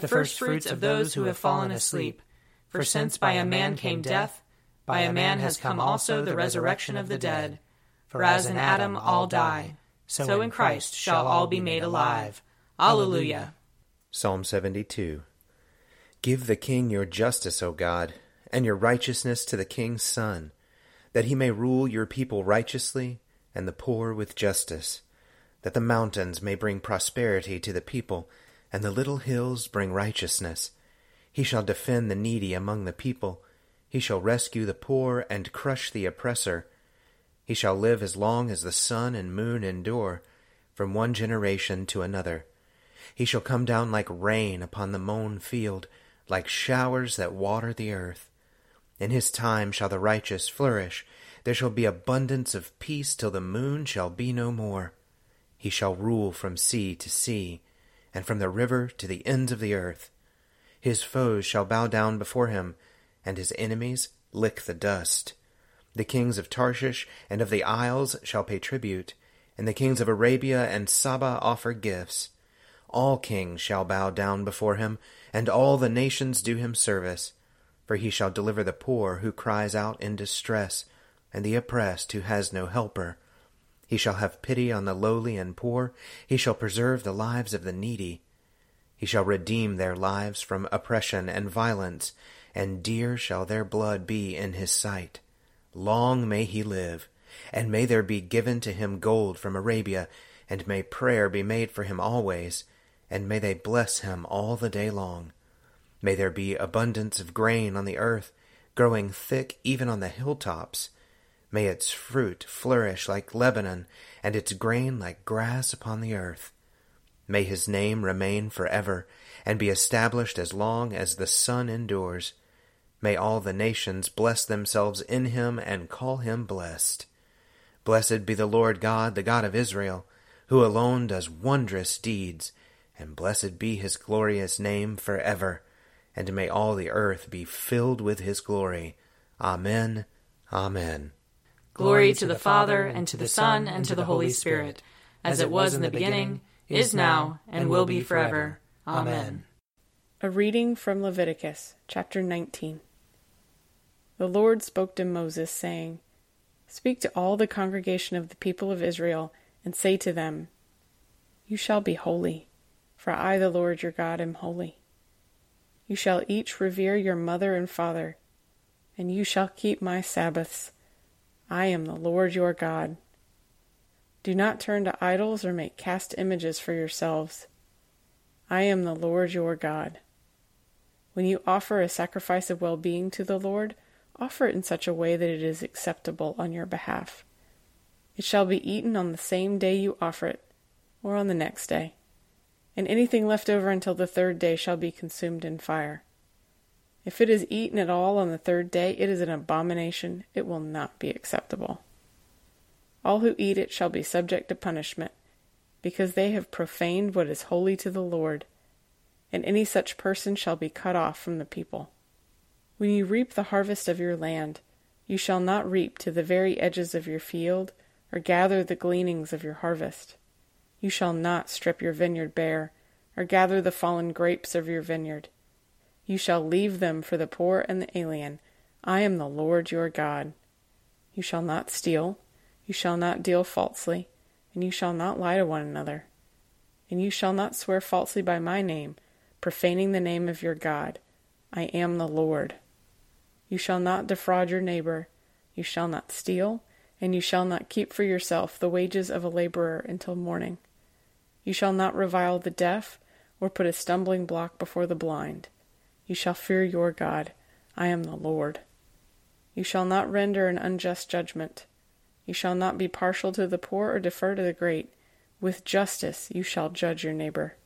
the first fruits of those who have fallen asleep. For since by a man came death, by a man has come also the resurrection of the dead. For as in Adam all die, so in Christ shall all be made alive. Alleluia. Psalm 72 Give the king your justice, O God, and your righteousness to the king's son, that he may rule your people righteously and the poor with justice, that the mountains may bring prosperity to the people and the little hills bring righteousness. He shall defend the needy among the people. He shall rescue the poor and crush the oppressor. He shall live as long as the sun and moon endure, from one generation to another. He shall come down like rain upon the mown field, like showers that water the earth. In his time shall the righteous flourish. There shall be abundance of peace till the moon shall be no more. He shall rule from sea to sea and from the river to the ends of the earth. His foes shall bow down before him, and his enemies lick the dust. The kings of Tarshish and of the isles shall pay tribute, and the kings of Arabia and Saba offer gifts. All kings shall bow down before him, and all the nations do him service. For he shall deliver the poor who cries out in distress, and the oppressed who has no helper. He shall have pity on the lowly and poor. He shall preserve the lives of the needy. He shall redeem their lives from oppression and violence, and dear shall their blood be in his sight. Long may he live, and may there be given to him gold from Arabia, and may prayer be made for him always, and may they bless him all the day long. May there be abundance of grain on the earth, growing thick even on the hilltops. May its fruit flourish like Lebanon, and its grain like grass upon the earth. May his name remain forever, and be established as long as the sun endures. May all the nations bless themselves in him and call him blessed. Blessed be the Lord God, the God of Israel, who alone does wondrous deeds, and blessed be his glorious name forever. And may all the earth be filled with his glory. Amen. Amen. Glory to the Father, and to the Son, and to the Holy Spirit, as it was in the beginning, is now, and will be forever. Amen. A reading from Leviticus, chapter 19. The Lord spoke to Moses, saying, Speak to all the congregation of the people of Israel, and say to them, You shall be holy, for I, the Lord your God, am holy. You shall each revere your mother and father, and you shall keep my Sabbaths I am the Lord your God. Do not turn to idols or make cast images for yourselves. I am the Lord your God. When you offer a sacrifice of well being to the Lord, offer it in such a way that it is acceptable on your behalf. It shall be eaten on the same day you offer it, or on the next day, and anything left over until the third day shall be consumed in fire. If it is eaten at all on the third day, it is an abomination, it will not be acceptable. All who eat it shall be subject to punishment, because they have profaned what is holy to the Lord, and any such person shall be cut off from the people. When you reap the harvest of your land, you shall not reap to the very edges of your field, or gather the gleanings of your harvest. You shall not strip your vineyard bare, or gather the fallen grapes of your vineyard. You shall leave them for the poor and the alien. I am the Lord your God. You shall not steal. You shall not deal falsely. And you shall not lie to one another. And you shall not swear falsely by my name, profaning the name of your God. I am the Lord. You shall not defraud your neighbor, you shall not steal, and you shall not keep for yourself the wages of a laborer until morning. You shall not revile the deaf, or put a stumbling block before the blind. You shall fear your God. I am the Lord. You shall not render an unjust judgment. You shall not be partial to the poor or defer to the great. With justice you shall judge your neighbor.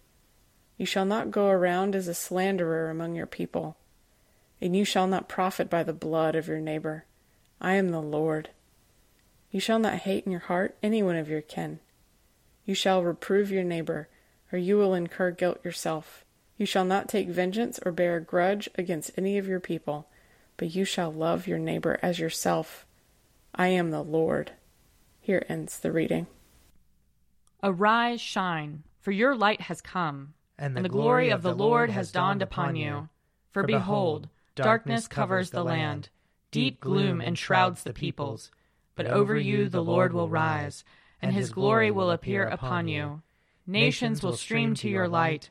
You shall not go around as a slanderer among your people, and you shall not profit by the blood of your neighbor. I am the Lord. You shall not hate in your heart any one of your kin. You shall reprove your neighbor, or you will incur guilt yourself. You shall not take vengeance or bear a grudge against any of your people, but you shall love your neighbor as yourself. I am the Lord. Here ends the reading. Arise, shine, for your light has come, and the, and the glory, glory of the Lord has dawned upon you. For behold, darkness covers the land, deep gloom enshrouds the peoples. But over you the Lord will rise, and his glory will appear upon you. Nations will stream to your light,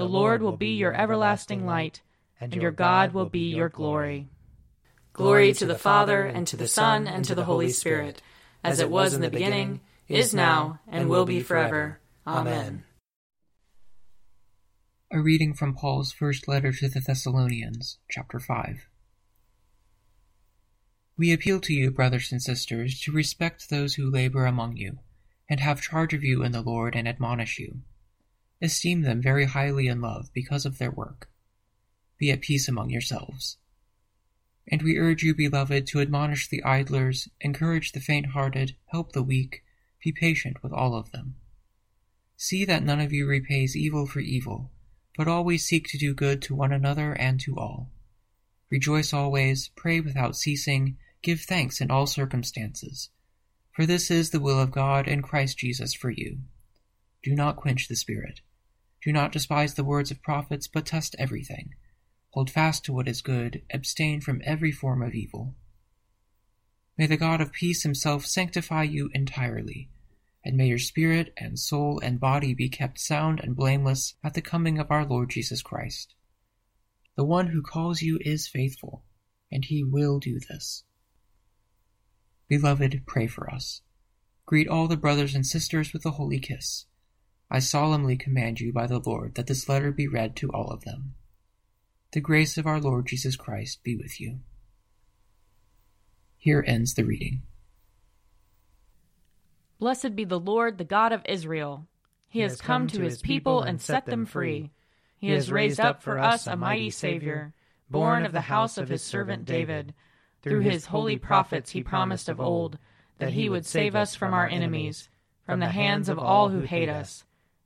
The Lord will be your everlasting light, and your God will be your glory. Glory to the Father, and to the Son, and to the Holy Spirit, as it was in the beginning is now, and will be forever. Amen. A reading from Paul's first letter to the Thessalonians, chapter 5. We appeal to you, brothers and sisters, to respect those who labor among you, and have charge of you in the Lord and admonish you. Esteem them very highly in love because of their work. Be at peace among yourselves. And we urge you, beloved, to admonish the idlers, encourage the faint hearted, help the weak, be patient with all of them. See that none of you repays evil for evil, but always seek to do good to one another and to all. Rejoice always, pray without ceasing, give thanks in all circumstances. For this is the will of God in Christ Jesus for you. Do not quench the Spirit. Do not despise the words of prophets, but test everything. Hold fast to what is good, abstain from every form of evil. May the God of peace himself sanctify you entirely, and may your spirit and soul and body be kept sound and blameless at the coming of our Lord Jesus Christ. The one who calls you is faithful, and he will do this. Beloved, pray for us. Greet all the brothers and sisters with a holy kiss. I solemnly command you by the Lord that this letter be read to all of them. The grace of our Lord Jesus Christ be with you. Here ends the reading. Blessed be the Lord, the God of Israel. He, has come to his people and set them free. He has raised up for us a mighty Savior, born of the house of his servant David. Through his holy prophets he promised of old that he would save us from our enemies, from the hands of all who hate us.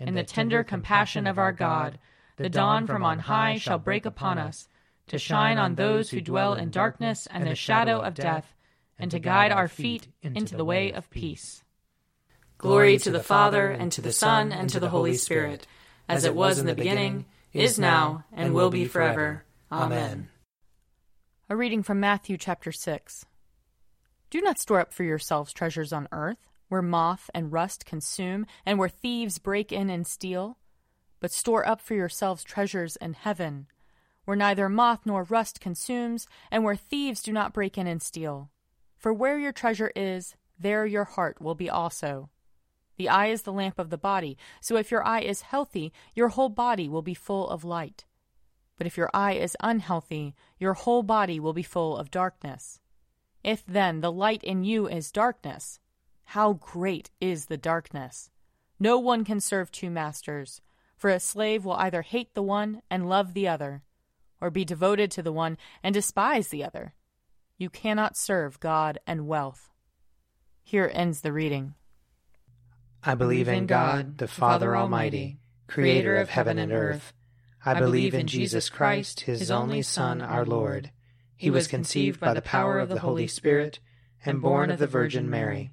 In the tender compassion of our God, the dawn from on high shall break upon us, to shine on those who dwell in darkness and the shadow of death and to guide our feet into the way of peace. Glory to the Father, and to the Son, and to the Holy Spirit, as it was in the beginning, is now, and will be forever. Amen. A reading from Matthew chapter 6. Do not store up for yourselves treasures on earth, where moth and rust consume, and where thieves break in and steal, but store up for yourselves treasures in heaven, where neither moth nor rust consumes, and where thieves do not break in and steal. For where your treasure is, there your heart will be also. The eye is the lamp of the body, so if your eye is healthy, your whole body will be full of light. But if your eye is unhealthy, your whole body will be full of darkness. If then the light in you is darkness, how great is the darkness! No one can serve two masters, for a slave will either hate the one and love the other, or be devoted to the one and despise the other. You cannot serve God and wealth. Here ends the reading. I believe in God, the Father Almighty, creator of heaven and earth. I believe in Jesus Christ, his only Son, our Lord. He was conceived by the power of the Holy Spirit and born of the Virgin Mary.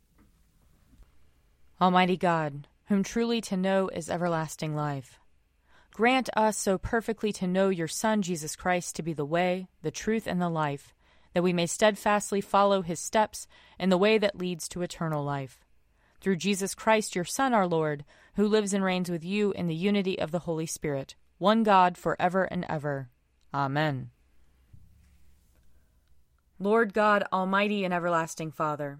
Almighty God, whom truly to know is everlasting life, grant us so perfectly to know your Son, Jesus Christ, to be the way, the truth, and the life, that we may steadfastly follow his steps in the way that leads to eternal life. Through Jesus Christ, your Son, our Lord, who lives and reigns with you in the unity of the Holy Spirit, one God, for ever and ever. Amen. Lord God, Almighty and everlasting Father,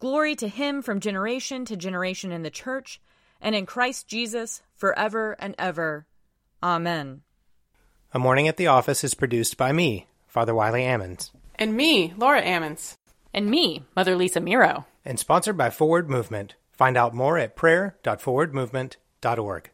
Glory to him from generation to generation in the church and in Christ Jesus forever and ever. Amen. A Morning at the Office is produced by me, Father Wiley Ammons, And me, Laura Ammons. And me, Mother Lisa Meirow. and sponsored by Forward Movement. Find out more at prayer.forwardmovement.org.